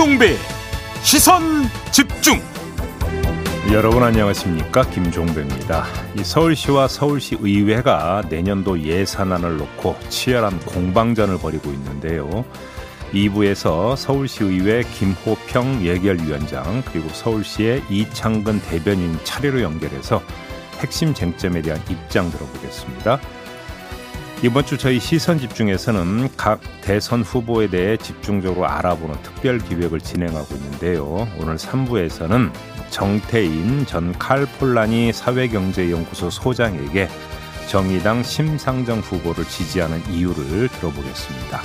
김종배 시선 집중 여러분 안녕하십니까 김종배입니다. 이 서울시와 서울시 의회가 내년도 예산안을 놓고 치열한 공방전을 벌이고 있는데요. 2부에서 서울시 의회 김호평 예결위원장 그리고 서울시의 이창근 대변인 차례로 연결해서 핵심 쟁점에 대한 입장 들어보겠습니다. 이번 주 저희 시선 집중에서는 각 대선 후보에 대해 집중적으로 알아보는 특별 기획을 진행하고 있는데요. 오늘 3부에서는 정태인 전 칼폴라니 사회경제연구소 소장에게 정의당 심상정 후보를 지지하는 이유를 들어보겠습니다.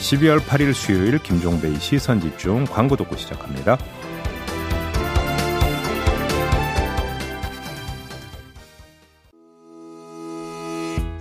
12월 8일 수요일 김종배의 시선 집중 광고 듣고 시작합니다.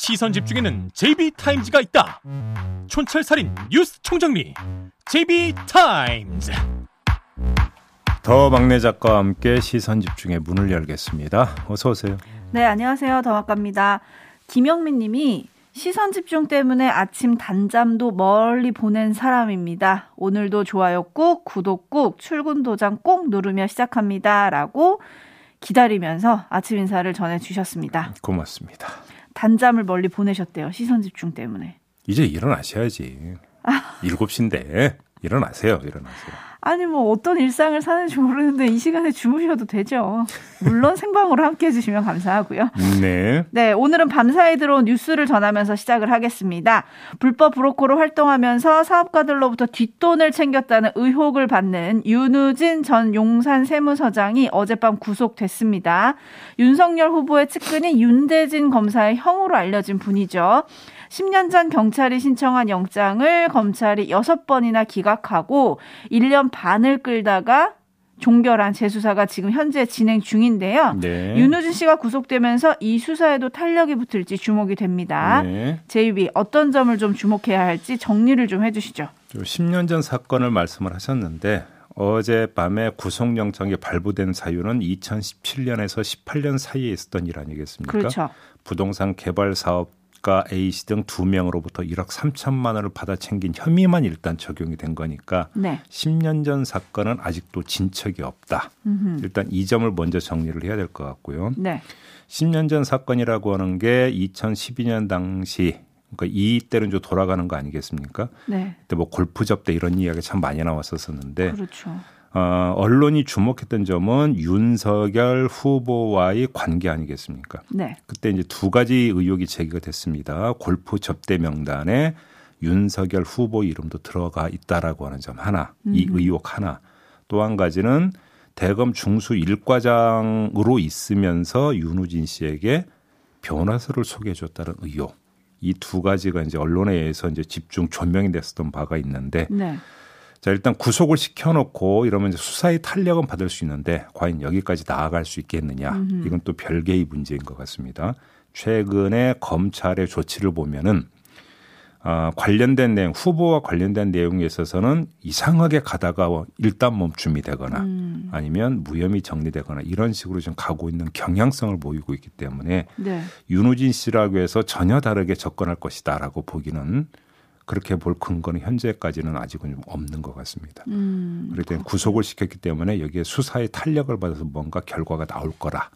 시선 집중에는 JB타임즈가 있다 촌철살인 뉴스 총정리 JB타임즈 더 막내 작가와 함께 시선 집중의 문을 열겠습니다. 어서 오세요. 네, 안녕하세요. 더 막갑니다. 김영민 님이 시선 집중 때문에 아침 단잠도 멀리 보낸 사람입니다. 오늘도 좋아요 꾹, 구독 꾹, 출근 도장 꼭 누르며 시작합니다. 라고 기다리면서 아침 인사를 전해주셨습니다. 고맙습니다. 단잠을 멀리 보내셨대요. 시선 집중 때문에. 이제 일어나셔야지. 아. 7시인데 일어나세요. 일어나세요. 아니 뭐 어떤 일상을 사는지 모르는데 이 시간에 주무셔도 되죠. 물론 생방으로 함께 해주시면 감사하고요. 네. 네, 오늘은 밤사이 들어온 뉴스를 전하면서 시작을 하겠습니다. 불법 브로커로 활동하면서 사업가들로부터 뒷돈을 챙겼다는 의혹을 받는 윤우진 전 용산 세무서장이 어젯밤 구속됐습니다. 윤석열 후보의 측근인 윤대진 검사의 형으로 알려진 분이죠. 10년 전 경찰이 신청한 영장을 검찰이 6번이나 기각하고 1년 반을 끌다가 종결한 재수사가 지금 현재 진행 중인데요. 네. 윤우진 씨가 구속되면서 이 수사에도 탄력이 붙을지 주목이 됩니다. 네. 제이비 어떤 점을 좀 주목해야 할지 정리를 좀 해주시죠. 10년 전 사건을 말씀을 하셨는데 어젯밤에 구속영장이 발부된 사유는 2017년에서 18년 사이에 있었던 일 아니겠습니까? 그렇죠. 부동산 개발 사업 작가 A 씨 등 두 명으로부터 1억 3천만 원을 받아 챙긴 혐의만 일단 적용이 된 거니까 네. 10년 전 사건은 아직도 진척이 없다. 음흠. 일단 이 점을 먼저 정리를 해야 될 것 같고요. 네. 10년 전 사건이라고 하는 게 2012년 당시 그러니까 이때는 좀 돌아가는 거 아니겠습니까? 네. 그때 뭐 골프 접대 이런 이야기 참 많이 나왔었었는데 그렇죠. 어, 언론이 주목했던 점은 윤석열 후보와의 관계 아니겠습니까? 네. 그때 이제 두 가지 의혹이 제기가 됐습니다. 골프 접대 명단에 윤석열 후보 이름도 들어가 있다라고 하는 점 하나, 음. 이 의혹 하나. 또 한 가지는 대검 중수 일과장으로 있으면서 윤우진 씨에게 변호사를 소개해 줬다는 의혹. 이 두 가지가 이제 언론에 의해서 이제 집중 조명이 됐었던 바가 있는데 네. 자, 일단 구속을 시켜놓고 이러면 이제 수사의 탄력은 받을 수 있는데 과연 여기까지 나아갈 수 있겠느냐. 음흠. 이건 또 별개의 문제인 것 같습니다. 최근에 검찰의 조치를 보면은 어, 관련된 내용, 후보와 관련된 내용에 있어서는 이상하게 가다가 일단 멈춤이 되거나 음. 아니면 무혐의 정리되거나 이런 식으로 좀 가고 있는 경향성을 보이고 있기 때문에 네. 윤우진 씨라고 해서 전혀 다르게 접근할 것이다라고 보기는 그렇게 볼 근거는 현재까지는 아직은 좀 없는 것 같습니다. 음, 그럴 때는 구속을 시켰기 때문에 여기에 수사의 탄력을 받아서 뭔가 결과가 나올 거라.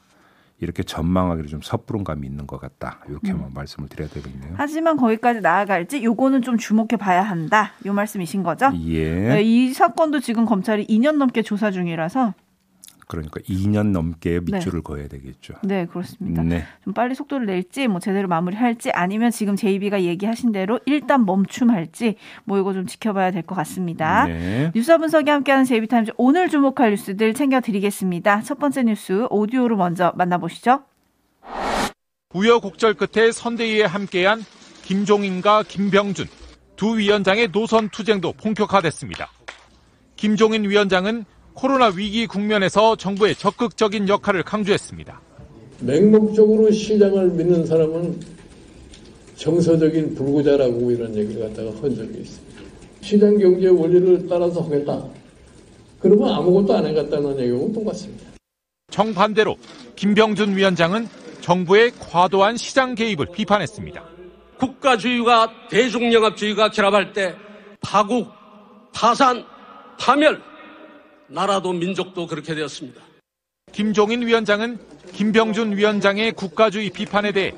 이렇게 전망하기를 좀 섣부른 감이 있는 것 같다. 이렇게만 음. 말씀을 드려야 되겠네요. 하지만 거기까지 나아갈지 요거는 좀 주목해 봐야 한다. 요 말씀이신 거죠? 예. 네, 이 사건도 지금 검찰이 2년 넘게 조사 중이라서 그러니까 2년 넘게 밑줄을 네. 그어야 되겠죠. 네, 그렇습니다. 네. 좀 빨리 속도를 낼지 뭐 제대로 마무리할지 아니면 지금 제이비가 얘기하신 대로 일단 멈춤할지 뭐 이거 좀 지켜봐야 될 것 같습니다. 네. 뉴스 분석이 함께하는 제이비타임즈 오늘 주목할 뉴스들 챙겨 드리겠습니다. 첫 번째 뉴스 오디오로 먼저 만나보시죠. 우여곡절 끝에 선대위에 함께한 김종인과 김병준 두 위원장의 노선 투쟁도 본격화됐습니다. 김종인 위원장은 코로나 위기 국면에서 정부의 적극적인 역할을 강조했습니다. 맹목적으로 시장을 믿는 사람은 정서적인 불구자라고 이런 얘기를 갖다가 한 적이 있습니다. 시장 경제 원리를 따라서 하겠다. 그러면 아무것도 안 해갔다는 얘기하고 똑같습니다. 정반대로 김병준 위원장은 정부의 과도한 시장 개입을 비판했습니다. 국가주의와 대중영합주의가 결합할 때 파국, 파산, 파멸, 나라도 민족도 그렇게 되었습니다. 김종인 위원장은 김병준 위원장의 국가주의 비판에 대해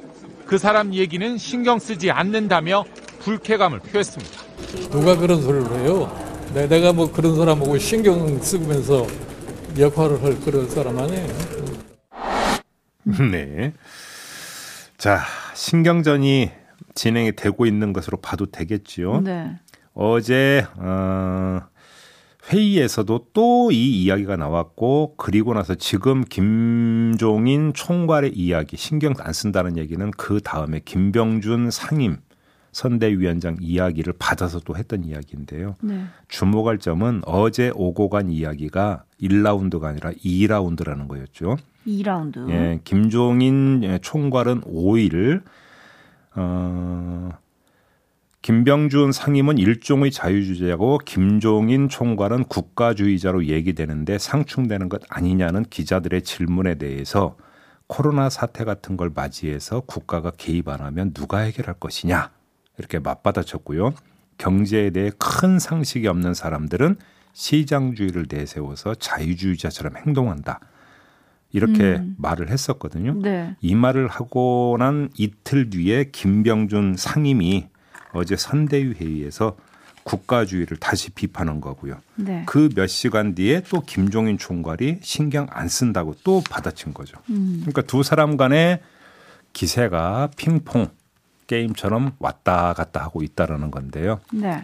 그 사람 얘기는 신경 쓰지 않는다며 불쾌감을 표했습니다. 누가 그런 소리를 해요? 내- 내가 뭐 그런 사람 보고 신경 쓰면서 역할을 할 그런 사람 아니에요. 네. 자, 신경전이 진행이 되고 있는 것으로 봐도 되겠지요. 네. 어제 어, 회의에서도 또 이 이야기가 나왔고 그리고 나서 지금 김종인 총괄의 이야기 신경 안 쓴다는 얘기는 그 다음에 김병준 상임 선대위원장 이야기를 받아서 또 했던 이야기인데요. 네. 주목할 점은 어제 오고 간 이야기가 1라운드가 아니라 2라운드라는 거였죠. 2라운드. 예, 김종인 총괄은 5일, 어, 김병준 상임은 일종의 자유주의자고 김종인 총괄은 국가주의자로 얘기되는데 상충되는 것 아니냐는 기자들의 질문에 대해서 코로나 사태 같은 걸 맞이해서 국가가 개입 안 하면 누가 해결할 것이냐 이렇게 맞받아쳤고요. 경제에 대해 큰 상식이 없는 사람들은 시장주의를 내세워서 자유주의자처럼 행동한다. 이렇게 음. 말을 했었거든요. 네. 이 말을 하고 난 이틀 뒤에 김병준 상임이 어제 선대위 회의에서 국가주의를 다시 비판한 거고요. 네. 그몇 시간 뒤에 또 김종인 총괄이 신경 안 쓴다고 또 받아친 거죠. 음. 그러니까 두 사람 간의 기세가 핑퐁 게임처럼 왔다 갔다 하고 있다라는 건데요. 네.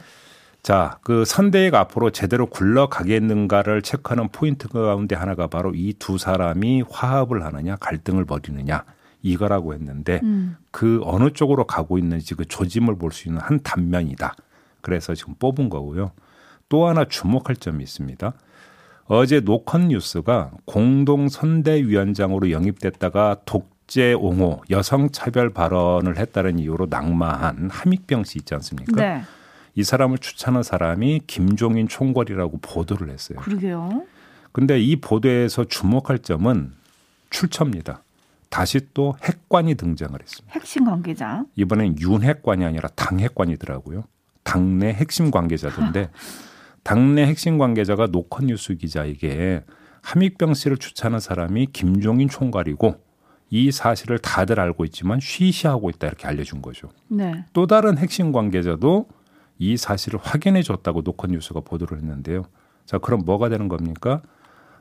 자, 그 선대위가 앞으로 제대로 굴러가겠는가를 체크하는 포인트 가운데 하나가 바로 이 두 사람이 화합을 하느냐, 갈등을 벌이느냐, 이거라고 했는데 음. 그 어느 쪽으로 가고 있는지 그 조짐을 볼 수 있는 한 단면이다. 그래서 지금 뽑은 거고요. 또 하나 주목할 점이 있습니다. 어제 노컷 뉴스가 공동 선대위원장으로 영입됐다가 독재 옹호, 여성 차별 발언을 했다는 이유로 낙마한 함익병 씨 있지 않습니까? 네. 이 사람을 추천한 사람이 김종인 총괄이라고 보도를 했어요. 그러게요. 근데 이 보도에서 주목할 점은 출처입니다. 다시 또 핵관이 등장을 했습니다. 핵심 관계자. 이번엔 윤핵관이 아니라 당핵관이더라고요. 당내 핵심 관계자던데 당내 핵심 관계자가 노컷뉴스 기자에게 함익병 씨를 추천한 사람이 김종인 총괄이고 이 사실을 다들 알고 있지만 쉬쉬하고 있다 이렇게 알려준 거죠. 네. 또 다른 핵심 관계자도 이 사실을 확인해 줬다고 노컷뉴스가 보도를 했는데요. 자, 그럼 뭐가 되는 겁니까?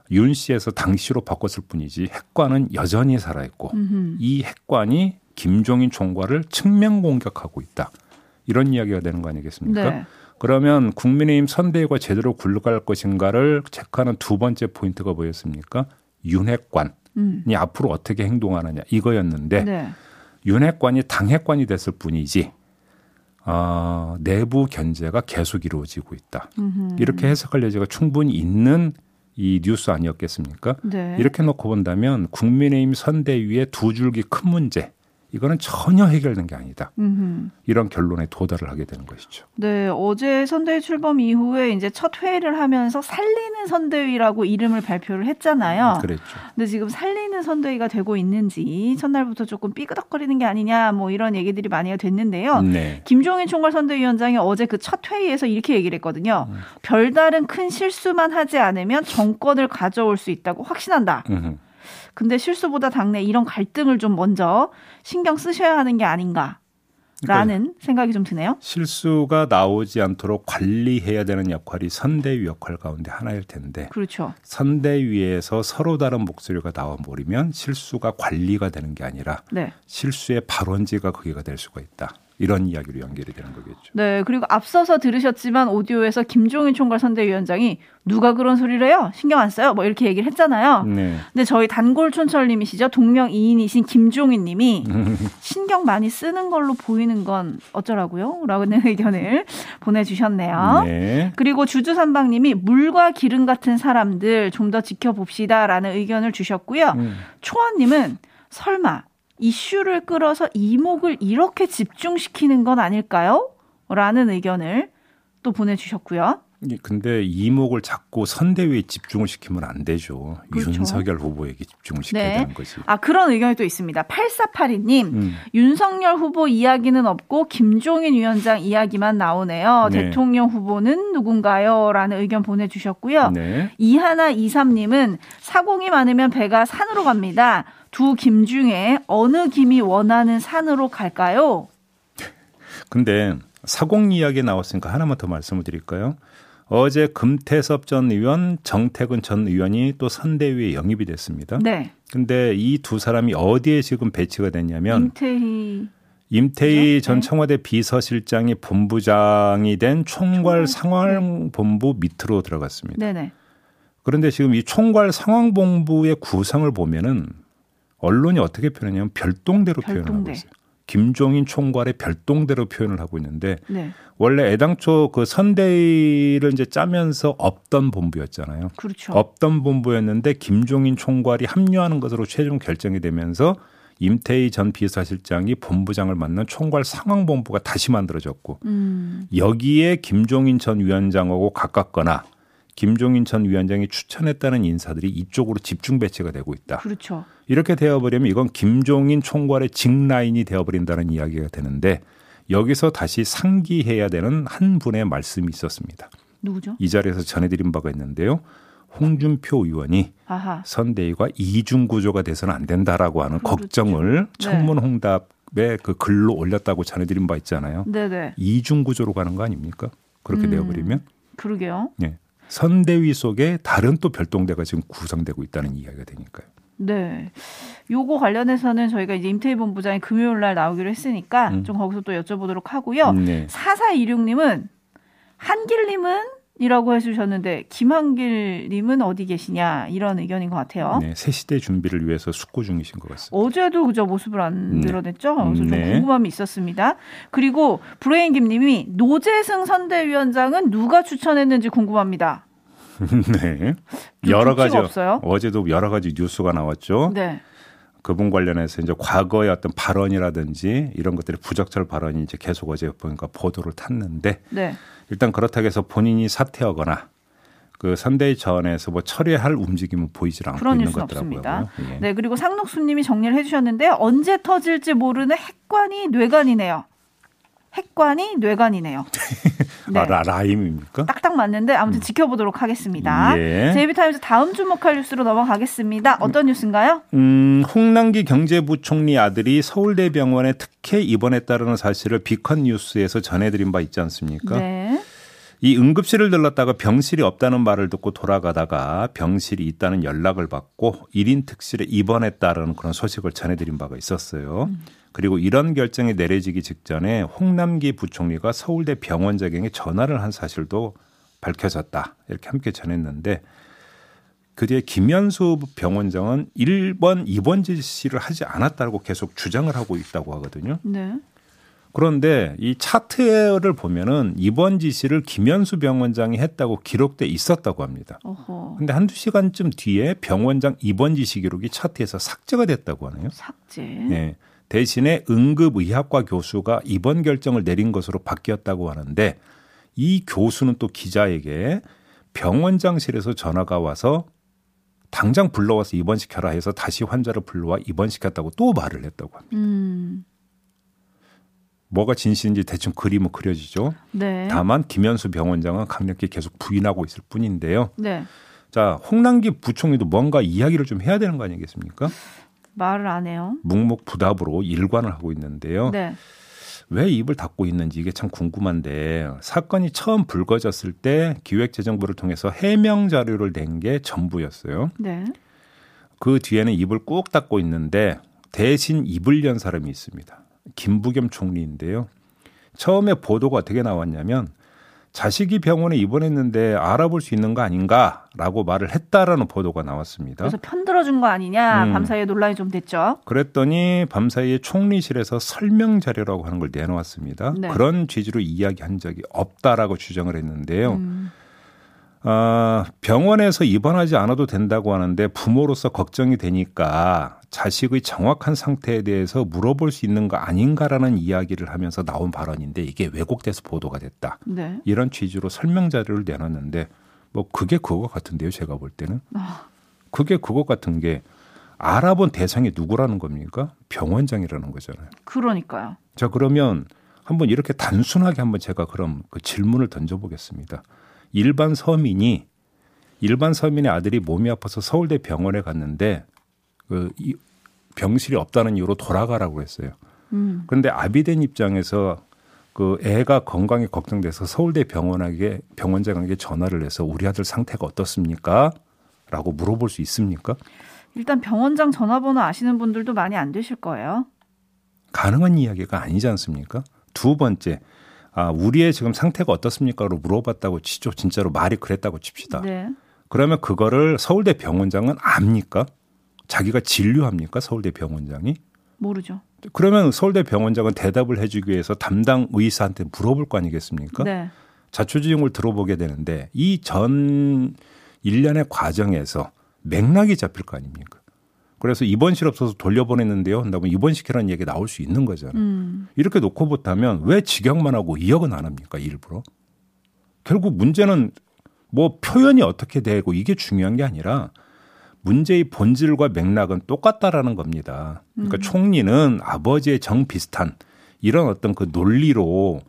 윤 씨에서 당시로 바꿨을 뿐이지 핵관은 여전히 살아있고 음흠. 이 핵관이 김종인 총괄을 측면 공격하고 있다. 이런 이야기가 되는 거 아니겠습니까? 네. 그러면 국민의힘 선대위가 제대로 굴러갈 것인가를 체크하는 두 번째 포인트가 뭐였습니까? 윤핵관이 음. 앞으로 어떻게 행동하느냐 이거였는데 네. 윤핵관이 당핵관이 됐을 뿐이지 어, 내부 견제가 계속 이루어지고 있다. 음흠. 이렇게 해석할 여지가 충분히 있는 이 뉴스 아니었겠습니까? 네. 이렇게 놓고 본다면 국민의힘 선대위의 두 줄기 큰 문제 이거는 전혀 해결된 게 아니다. 음흠. 이런 결론에 도달을 하게 되는 것이죠. 네, 어제 선대위 출범 이후에 이제 첫 회의를 하면서 살리는 선대위라고 이름을 발표를 했잖아요. 그랬죠. 근데 지금 살리는 선대위가 되고 있는지 첫날부터 조금 삐그덕거리는 게 아니냐 뭐 이런 얘기들이 많이 됐는데요. 네. 김종인 총괄 선대위원장이 어제 그 첫 회의에서 이렇게 얘기를 했거든요. 별다른 큰 실수만 하지 않으면 정권을 가져올 수 있다고 확신한다. 음흠. 근데 실수보다 당내 이런 갈등을 좀 먼저 신경 쓰셔야 하는 게 아닌가. 라는 생각이 좀 드네요. 실수가 나오지 않도록 관리해야 되는 역할이 선대위 역할 가운데 하나일 텐데 그렇죠. 선대위에서 서로 다른 목소리가 나와버리면 실수가 관리가 되는 게 아니라 네. 실수의 발원지가 거기가 될 수가 있다. 이런 이야기로 연결이 되는 거겠죠. 네, 그리고 앞서서 들으셨지만 오디오에서 김종인 총괄 선대위원장이 누가 그런 소리를 해요? 신경 안 써요? 뭐 이렇게 얘기를 했잖아요. 네. 근데 저희 단골촌철님이시죠? 동명이인이신 김종인님이 신경 많이 쓰는 걸로 보이는 건 어쩌라고요? 라는 의견을 보내주셨네요. 네. 그리고 주주삼방님이 물과 기름 같은 사람들 좀 더 지켜봅시다라는 의견을 주셨고요. 음. 초원님은 설마 이슈를 끌어서 이목을 이렇게 집중시키는 건 아닐까요? 라는 의견을 또 보내주셨고요. 예, 근데 이목을 자꾸 선대위에 집중을 시키면 안 되죠. 그렇죠. 윤석열 후보에게 집중을 시켜야 네. 되는 거지. 아, 그런 의견이 또 있습니다. 8482님, 음. 윤석열 후보 이야기는 없고 김종인 위원장 이야기만 나오네요. 네. 대통령 후보는 누군가요? 라는 의견 보내주셨고요. 네. 이하나 이삼님은 사공이 많으면 배가 산으로 갑니다. 두 김 중에 어느 김이 원하는 산으로 갈까요? 근데 사공 이야기 나왔으니까 하나만 더 말씀을 드릴까요? 어제 금태섭 전 의원, 정태근 전 의원이 또 선대위에 영입이 됐습니다. 네. 근데 이 두 사람이 어디에 지금 배치가 됐냐면 임태희. 임태희 그죠? 전 네. 청와대 비서실장이 본부장이 된 총괄 상황본부 밑으로 들어갔습니다. 네네. 그런데 지금 이 총괄 상황본부의 구성을 보면은 언론이 어떻게 표현하냐면 별동대로 표현을 하고 별동대. 있어요. 김종인 총괄의 별동대로 표현을 하고 있는데 네. 원래 애당초 그 선대위를 이제 짜면서 없던 본부였잖아요. 그렇죠. 없던 본부였는데 김종인 총괄이 합류하는 것으로 최종 결정이 되면서 임태희 전 비서실장이 본부장을 맡는 총괄 상황본부가 다시 만들어졌고 음. 여기에 김종인 전 위원장하고 가깝거나 김종인 전 위원장이 추천했다는 인사들이 이쪽으로 집중 배치가 되고 있다. 그렇죠. 이렇게 되어버리면 이건 김종인 총괄의 직라인이 되어버린다는 이야기가 되는데 여기서 다시 상기해야 되는 한 분의 말씀이 있었습니다. 누구죠? 이 자리에서 전해드린 바가 있는데요. 홍준표 의원이 아하. 선대위가 이중 구조가 돼서는 안 된다라고 하는 그렇죠. 걱정을 네. 청문 홍답에 그 글로 올렸다고 전해드린 바 있잖아요. 네네. 이중 구조로 가는 거 아닙니까? 그렇게 음. 되어버리면 그러게요. 예. 선대위 속에 다른 또 별동대가 지금 구성되고 있다는 이야기가 되니까요. 네. 요거 관련해서는 저희가 이제 임태희 본부장이 금요일 날 나오기로 했으니까 음. 좀 거기서 또 여쭤보도록 하고요. 네. 4426님은 한길님은 이라고 해주셨는데 김한길님은 어디 계시냐 이런 의견인 것 같아요. 네, 새 시대 준비를 위해서 숙고 중이신 것 같습니다. 어제도 그저 모습을 안 네. 드러냈죠. 그래서 좀 네. 궁금함이 있었습니다. 그리고 브레인 김님이 노재승 선대위원장은 누가 추천했는지 궁금합니다. 네. 좀 여러 가지 없어요? 어제도 여러 가지 뉴스가 나왔죠. 네. 그분 관련해서 이제 과거의 어떤 발언이라든지 이런 것들이 부적절 발언이 이제 계속 어제 보니까 보도를 탔는데 네. 일단 그렇다고 해서 본인이 사퇴하거나 그 선대위 차원에서 뭐 처리할 움직임은 보이질 않고 그런 있는 것 같더라고요. 예. 네, 그리고 상록수님이 정리를 해주셨는데 언제 터질지 모르는 핵관이 뇌관이네요. 핵관이 뇌관이네요. 네. 아, 라, 라임입니까? 딱딱 맞는데 아무튼 지켜보도록 하겠습니다. 예. 제이비타임즈 다음 주목할 뉴스로 넘어가겠습니다. 어떤 뉴스인가요? 음, 홍남기 경제부총리 아들이 서울대병원에 특혜 입원했다는 사실을 B컷 뉴스에서 전해드린 바 있지 않습니까? 네. 이 응급실을 들렀다가 병실이 없다는 말을 듣고 돌아가다가 병실이 있다는 연락을 받고 1인 특실에 입원했다는 그런 소식을 전해드린 바가 있었어요. 그리고 이런 결정이 내려지기 직전에 홍남기 부총리가 서울대 병원장에게 전화를 한 사실도 밝혀졌다. 이렇게 함께 전했는데 그 뒤에 김현수 병원장은 1번 입원 지시를 하지 않았다고 계속 주장을 하고 있다고 하거든요. 네. 그런데 이 차트를 보면은 입원 지시를 김현수 병원장이 했다고 기록돼 있었다고 합니다. 어허. 근데 한두 시간쯤 뒤에 병원장 입원 지시 기록이 차트에서 삭제가 됐다고 하네요. 삭제. 네. 대신에 응급의학과 교수가 입원 결정을 내린 것으로 바뀌었다고 하는데 이 교수는 또 기자에게 병원장실에서 전화가 와서 당장 불러와서 입원시켜라 해서 다시 환자를 불러와 입원시켰다고 또 말을 했다고 합니다. 음. 뭐가 진실인지 대충 그림은 그려지죠. 네. 다만 김현수 병원장은 강력히 계속 부인하고 있을 뿐인데요. 네. 자, 홍남기 부총리도 뭔가 이야기를 좀 해야 되는 거 아니겠습니까? 말을 안 해요. 묵묵부답으로 일관을 하고 있는데요. 네. 왜 입을 닫고 있는지 이게 참 궁금한데 사건이 처음 불거졌을 때 기획재정부를 통해서 해명 자료를 낸 게 전부였어요. 네. 그 뒤에는 입을 꾹 닫고 있는데 대신 입을 연 사람이 있습니다. 김부겸 총리인데요. 처음에 보도가 어떻게 나왔냐면 자식이 병원에 입원했는데 알아볼 수 있는 거 아닌가라고 말을 했다라는 보도가 나왔습니다. 그래서 편들어준 거 아니냐 음. 밤사이에 논란이 좀 됐죠. 그랬더니 밤사이에 총리실에서 설명 자료라고 하는 걸 내놓았습니다. 네. 그런 취지로 이야기한 적이 없다라고 주장을 했는데요. 음. 아, 병원에서 입원하지 않아도 된다고 하는데 부모로서 걱정이 되니까 자식의 정확한 상태에 대해서 물어볼 수 있는 거 아닌가라는 이야기를 하면서 나온 발언인데 이게 왜곡돼서 보도가 됐다. 네. 이런 취지로 설명 자료를 내놨는데 뭐 그게 그거 같은데요. 제가 볼 때는. 아. 그게 그거 같은 게 알아본 대상이 누구라는 겁니까? 병원장이라는 거잖아요. 그러니까요. 자 그러면 한번 이렇게 단순하게 한번 제가 그럼 그 질문을 던져보겠습니다. 일반 서민이 일반 서민의 아들이 몸이 아파서 서울대 병원에 갔는데 그 이- 병실이 없다는 이유로 돌아가라고 했어요. 음. 그런데 아비된 입장에서 그 애가 건강이 걱정돼서 서울대 병원에게 병원장에게 전화를 해서 우리 아들 상태가 어떻습니까? 라고 물어볼 수 있습니까? 일단 병원장 전화번호 아시는 분들도 많이 안 되실 거예요. 가능한 이야기가 아니지 않습니까? 두 번째, 아, 우리의 지금 상태가 어떻습니까?로 물어봤다고 치죠. 진짜로 말이 그랬다고 칩시다. 네. 그러면 그거를 서울대 병원장은 압니까? 자기가 진료합니까? 서울대 병원장이? 모르죠. 그러면 서울대 병원장은 대답을 해주기 위해서 담당 의사한테 물어볼 거 아니겠습니까? 네. 자초지종을 들어보게 되는데 이 전 일련의 과정에서 맥락이 잡힐 거 아닙니까? 그래서 입원실 없어서 돌려보냈는데요. 한다면 입원시키라는 얘기 나올 수 있는 거잖아요. 음. 이렇게 놓고 보다면 왜 직역만 하고 이역은 안 합니까? 일부러. 결국 문제는 뭐 표현이 어떻게 되고 이게 중요한 게 아니라 문제의 본질과 맥락은 똑같다라는 겁니다. 그러니까 총리는 아버지의 정 비슷한 이런 어떤 그 논리로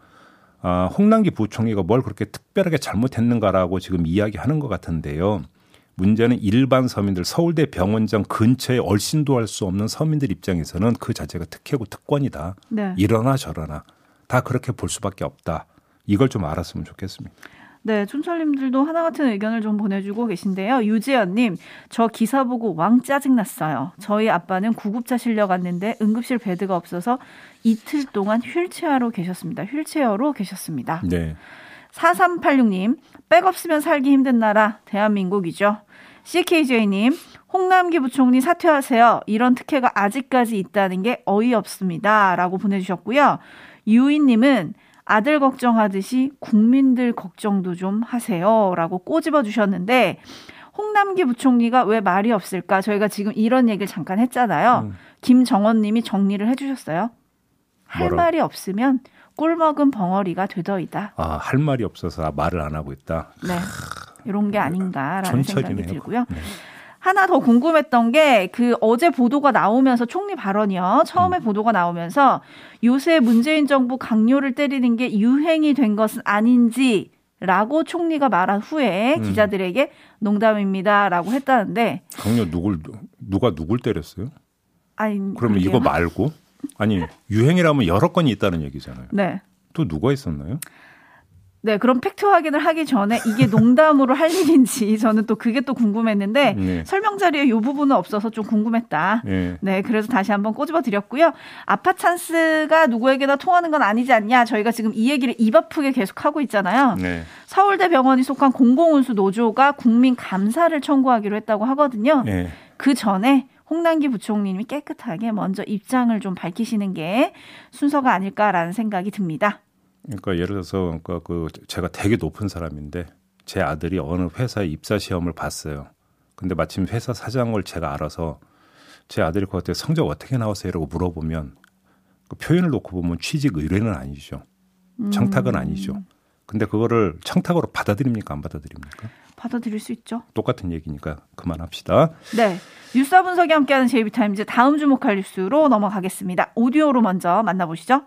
아, 홍남기 부총리가 뭘 그렇게 특별하게 잘못했는가라고 지금 이야기하는 것 같은데요. 문제는 일반 서민들 서울대 병원장 근처에 얼씬도 할 수 없는 서민들 입장에서는 그 자체가 특혜고 특권이다. 네. 이러나 저러나 다 그렇게 볼 수밖에 없다. 이걸 좀 알았으면 좋겠습니다. 네, 촌철님들도 하나 같은 의견을 좀 보내주고 계신데요. 유재현님, 저 기사 보고 왕 짜증났어요. 저희 아빠는 구급차 실려갔는데 응급실 베드가 없어서 이틀 동안 휠체어로 계셨습니다. 휠체어로 계셨습니다. 네. 4386님, 백 없으면 살기 힘든 나라, 대한민국이죠. CKJ님, 홍남기 부총리 사퇴하세요. 이런 특혜가 아직까지 있다는 게 어이없습니다. 라고 보내주셨고요. 유인님은 아들 걱정하듯이 국민들 걱정도 좀 하세요. 라고 꼬집어 주셨는데, 홍남기 부총리가 왜 말이 없을까? 저희가 지금 이런 얘기를 잠깐 했잖아요. 음. 김정원 님이 정리를 해주셨어요. 할 뭐라고? 말이 없으면 꿀 먹은 벙어리가 되더이다. 아, 할 말이 없어서 말을 안 하고 있다. 네. 이런 게 아닌가라는 생각이 촌철이네요. 들고요. 네. 하나 더 궁금했던 게 그 어제 보도가 나오면서 총리 발언이요. 처음에 음. 보도가 나오면서 요새 문재인 정부 강요를 때리는 게 유행이 된 것은 아닌지 라고 총리가 말한 후에 음. 기자들에게 농담입니다라고 했다는데 강요 누굴 누가 누굴 때렸어요? 아니 그러면 이거 그러게요. 말고 아니 유행이라면 여러 건이 있다는 얘기잖아요. 네. 또 누가 있었나요? 네, 그럼 팩트 확인을 하기 전에 이게 농담으로 할 일인지 저는 또 그게 또 궁금했는데 네. 설명 자료에 이 부분은 없어서 좀 궁금했다. 예. 네, 그래서 다시 한번 꼬집어 드렸고요. 아파 찬스가 누구에게나 통하는 건 아니지 않냐. 저희가 지금 이 얘기를 입 아프게 계속 하고 있잖아요. 네. 서울대 병원이 속한 공공운수 노조가 국민 감사를 청구하기로 했다고 하거든요. 예. 그 전에 홍남기 부총리님이 깨끗하게 먼저 입장을 좀 밝히시는 게 순서가 아닐까라는 생각이 듭니다. 그러니까 예를 들어서 그러니까 그 제가 되게 높은 사람인데 제 아들이 어느 회사에 입사 시험을 봤어요. 근데 마침 회사 사장을 제가 알아서 제 아들이 그때 성적 어떻게 나왔어요라고 물어보면 그 표현을 놓고 보면 취직 의뢰는 아니죠. 청탁은 아니죠. 근데 그거를 청탁으로 받아들입니까 안 받아들입니까? 받아들일 수 있죠. 똑같은 얘기니까 그만합시다. 네. 뉴스 분석이 함께하는 제이비타임즈 다음 주목할 뉴스로 넘어가겠습니다. 오디오로 먼저 만나보시죠.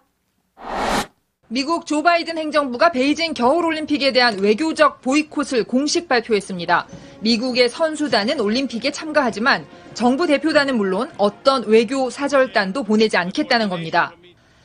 미국 조 바이든 행정부가 베이징 겨울올림픽에 대한 외교적 보이콧을 공식 발표했습니다. 미국의 선수단은 올림픽에 참가하지만 정부 대표단은 물론 어떤 외교 사절단도 보내지 않겠다는 겁니다.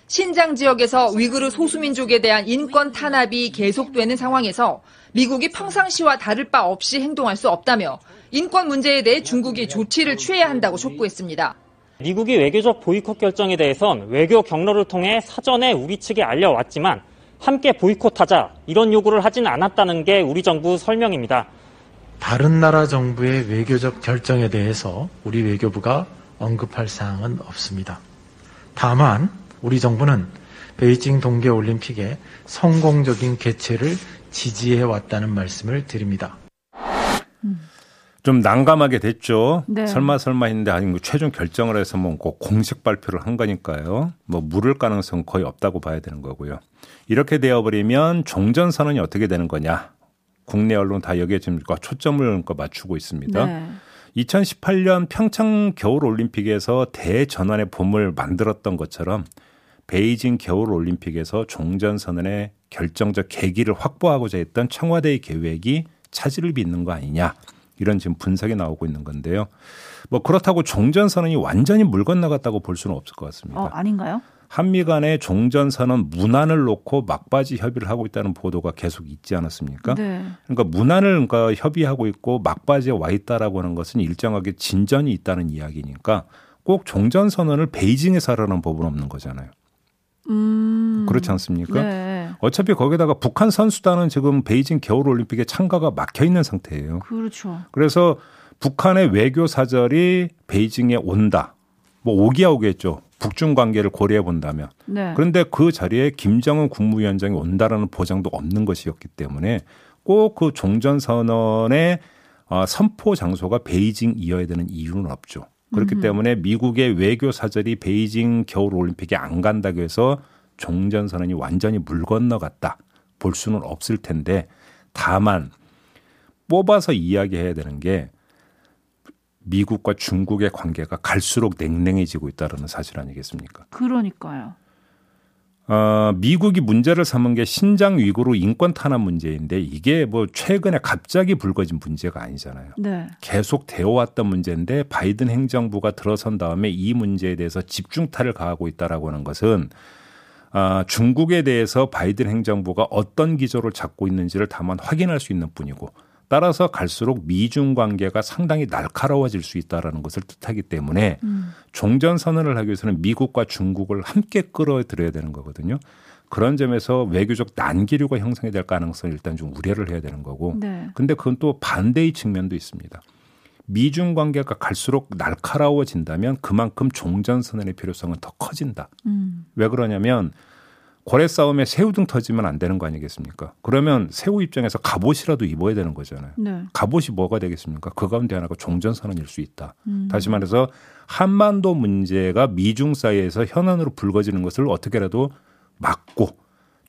신장 지역에서 위그르 소수민족에 대한 인권 탄압이 계속되는 상황에서 미국이 평상시와 다를 바 없이 행동할 수 없다며 인권 문제에 대해 중국이 조치를 취해야 한다고 촉구했습니다. 미국이 외교적 보이콧 결정에 대해선 외교 경로를 통해 사전에 우리 측에 알려왔지만 함께 보이콧하자 이런 요구를 하진 않았다는 게 우리 정부 설명입니다. 다른 나라 정부의 외교적 결정에 대해서 우리 외교부가 언급할 사항은 없습니다. 다만 우리 정부는 베이징 동계올림픽의 성공적인 개최를 지지해 왔다는 말씀을 드립니다. 좀 난감하게 됐죠. 네. 설마 설마 했는데 아니 뭐 최종 결정을 해서 뭐꼭 공식 발표를 한 거니까요. 뭐 물을 가능성 거의 없다고 봐야 되는 거고요. 이렇게 되어버리면 종전 선언이 어떻게 되는 거냐? 국내 언론 다 여기에 지금 초점을 맞추고 있습니다. 네. 2018년 평창 겨울 올림픽에서 대전환의 봄을 만들었던 것처럼 베이징 겨울 올림픽에서 종전 선언의 결정적 계기를 확보하고자 했던 청와대의 계획이 차질을 빚는 거 아니냐. 이런 지금 분석이 나오고 있는 건데요. 뭐 그렇다고 종전 선언이 완전히 물 건너갔다고 볼 수는 없을 것 같습니다. 어, 아닌가요? 한미 간의 종전 선언 문안을 놓고 막바지 협의를 하고 있다는 보도가 계속 있지 않았습니까? 네. 그러니까 문안을 그러니까 협의하고 있고 막바지에 와 있다라고 하는 것은 일정하게 진전이 있다는 이야기니까 꼭 종전 선언을 베이징에서 하라는 법은 없는 거잖아요. 음. 그렇지 않습니까? 네. 어차피 거기다가 북한 선수단은 지금 베이징 겨울 올림픽에 참가가 막혀 있는 상태예요. 그렇죠. 그래서 북한의 외교 사절이 베이징에 온다. 뭐 오기야 오겠죠. 북중 관계를 고려해 본다면. 네. 그런데 그 자리에 김정은 국무위원장이 온다라는 보장도 없는 것이었기 때문에 꼭 그 종전 선언의 어, 선포 장소가 베이징이어야 되는 이유는 없죠. 그렇기 음흠. 때문에 미국의 외교 사절이 베이징 겨울 올림픽에 안 간다고 해서 종전 선언이 완전히 물 건너갔다 볼 수는 없을 텐데 다만 뽑아서 이야기해야 되는 게 미국과 중국의 관계가 갈수록 냉랭해지고 있다는 사실 아니겠습니까? 그러니까요. 어, 미국이 문제를 삼은 게 신장 위구르 인권 탄압 문제인데 이게 뭐 최근에 갑자기 불거진 문제가 아니잖아요. 네. 계속 되어왔던 문제인데 바이든 행정부가 들어선 다음에 이 문제에 대해서 집중타를 가하고 있다라고 하는 것은 아, 중국에 대해서 바이든 행정부가 어떤 기조를 잡고 있는지를 다만 확인할 수 있는 뿐이고 따라서 갈수록 미중 관계가 상당히 날카로워질 수 있다라는 것을 뜻하기 때문에 음. 종전 선언을 하기 위해서는 미국과 중국을 함께 끌어들여야 되는 거거든요. 그런 점에서 외교적 난기류가 형성이 될 가능성을 일단 좀 우려를 해야 되는 거고. 네. 근데 그건 또 반대의 측면도 있습니다. 미중 관계가 갈수록 날카로워진다면 그만큼 종전 선언의 필요성은 더 커진다. 음. 왜 그러냐면 고래 싸움에 새우등 터지면 안 되는 거 아니겠습니까? 그러면 새우 입장에서 갑옷이라도 입어야 되는 거잖아요. 네. 갑옷이 뭐가 되겠습니까? 그 가운데 하나가 종전 선언일 수 있다. 음. 다시 말해서 한반도 문제가 미중 사이에서 현안으로 불거지는 것을 어떻게라도 막고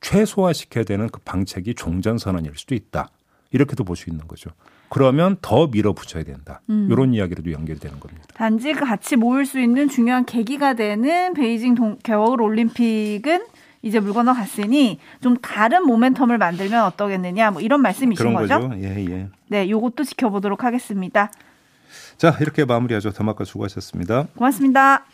최소화시켜야 되는 그 방책이 종전 선언일 수도 있다. 이렇게도 볼 수 있는 거죠. 그러면 더 밀어붙여야 된다. 음. 이런 이야기로도 연결되는 겁니다. 단지 같이 모일 수 있는 중요한 계기가 되는 베이징 동, 겨울 올림픽은 이제 물 건너갔으니 좀 다른 모멘텀을 만들면 어떠겠느냐 뭐 이런 말씀이신 거죠? 거죠. 예, 예. 네, 요것도 지켜보도록 하겠습니다. 자, 이렇게 마무리하죠. 더마카 수고하셨습니다. 고맙습니다.